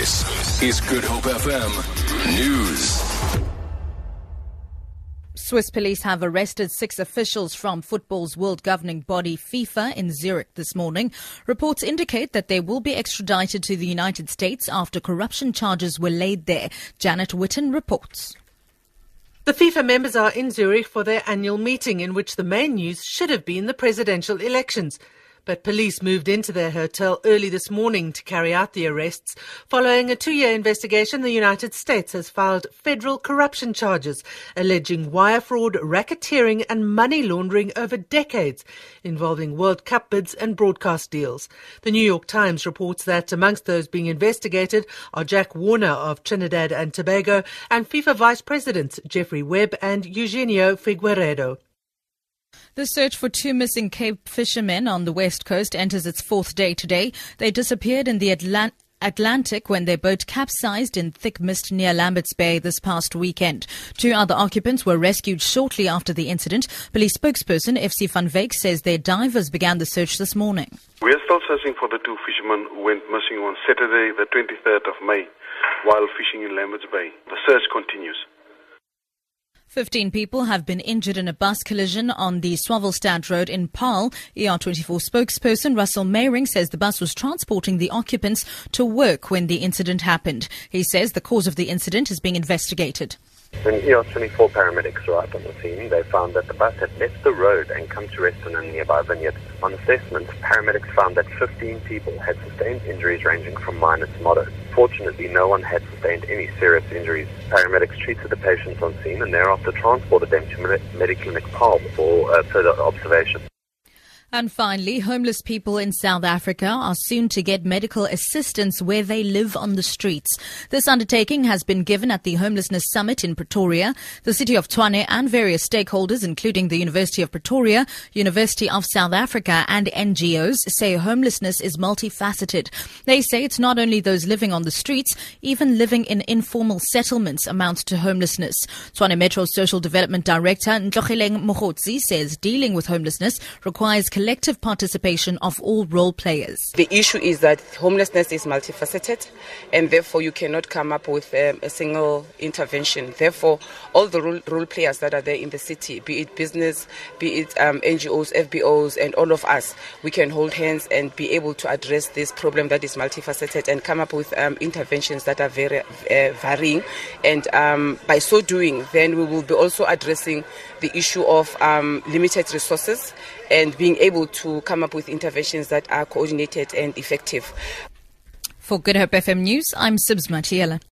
This is Good Hope FM News. Swiss police have arrested six officials from football's world governing body FIFA in Zurich this morning. Reports indicate that they will be extradited to the United States after corruption charges were laid there. Janet Witten reports. The FIFA members are in Zurich for their annual meeting in which the main news should have been the presidential elections. But police moved into their hotel early this morning to carry out the arrests. Following a two year investigation, the United States has filed federal corruption charges alleging wire fraud, racketeering, and money laundering over decades involving World Cup bids and broadcast deals. The New York Times reports that amongst those being investigated are Jack Warner of Trinidad and Tobago and FIFA Vice Presidents Jeffrey Webb and Eugenio Figueiredo. The search for two missing Cape fishermen on the west coast enters its fourth day today. They disappeared in the Atlantic. Atlantic when their boat capsized in thick mist near Lambert's Bay this past weekend. Two other occupants were rescued shortly after the incident. Police spokesperson FC Van Wyk says their divers began the search this morning. We are still searching for the two fishermen who went missing on Saturday, the 23rd of May, while fishing in Lambert's Bay. The search continues. 15 people have been injured in a bus collision on the Swavelstad Road in Paarl. ER24 spokesperson Russell Meiring says the bus was transporting the occupants to work when the incident happened. He says the cause of the incident is being investigated. When ER24 paramedics arrived on the scene, they found that the bus had left the road and come to rest in a nearby vineyard. On assessment, paramedics found that 15 people had sustained injuries ranging from minor to moderate. Fortunately, no one had sustained any serious injuries. Paramedics treated the patients on scene and thereafter transported them to Mediclinic Paarl for uh, further observation. And finally, homeless people in South Africa are soon to get medical assistance where they live on the streets. This undertaking has been given at the Homelessness Summit in Pretoria. The City of Tshwane and various stakeholders, including the University of Pretoria, University of South Africa, and NGOs, say homelessness is multifaceted. They say it's not only those living on the streets, even living in informal settlements amounts to homelessness. Tshwane Metro Social Development Director Ntlogileng Mogotsi says dealing with homelessness requires collective participation of all role players. The issue is that homelessness is multifaceted and therefore you cannot come up with um, a single intervention. Therefore, all the role, role, players that are there in the city, be it business, be it um, NGOs, FBOs, and all of us, we can hold hands and be able to address this problem that is multifaceted and come up with um, interventions that are very uh, varying. And um, by so doing, then we will be also addressing the issue of um, limited resources and being able to come up with interventions that are coordinated and effective. For Good Hope FM News, I'm Sibs Matiela.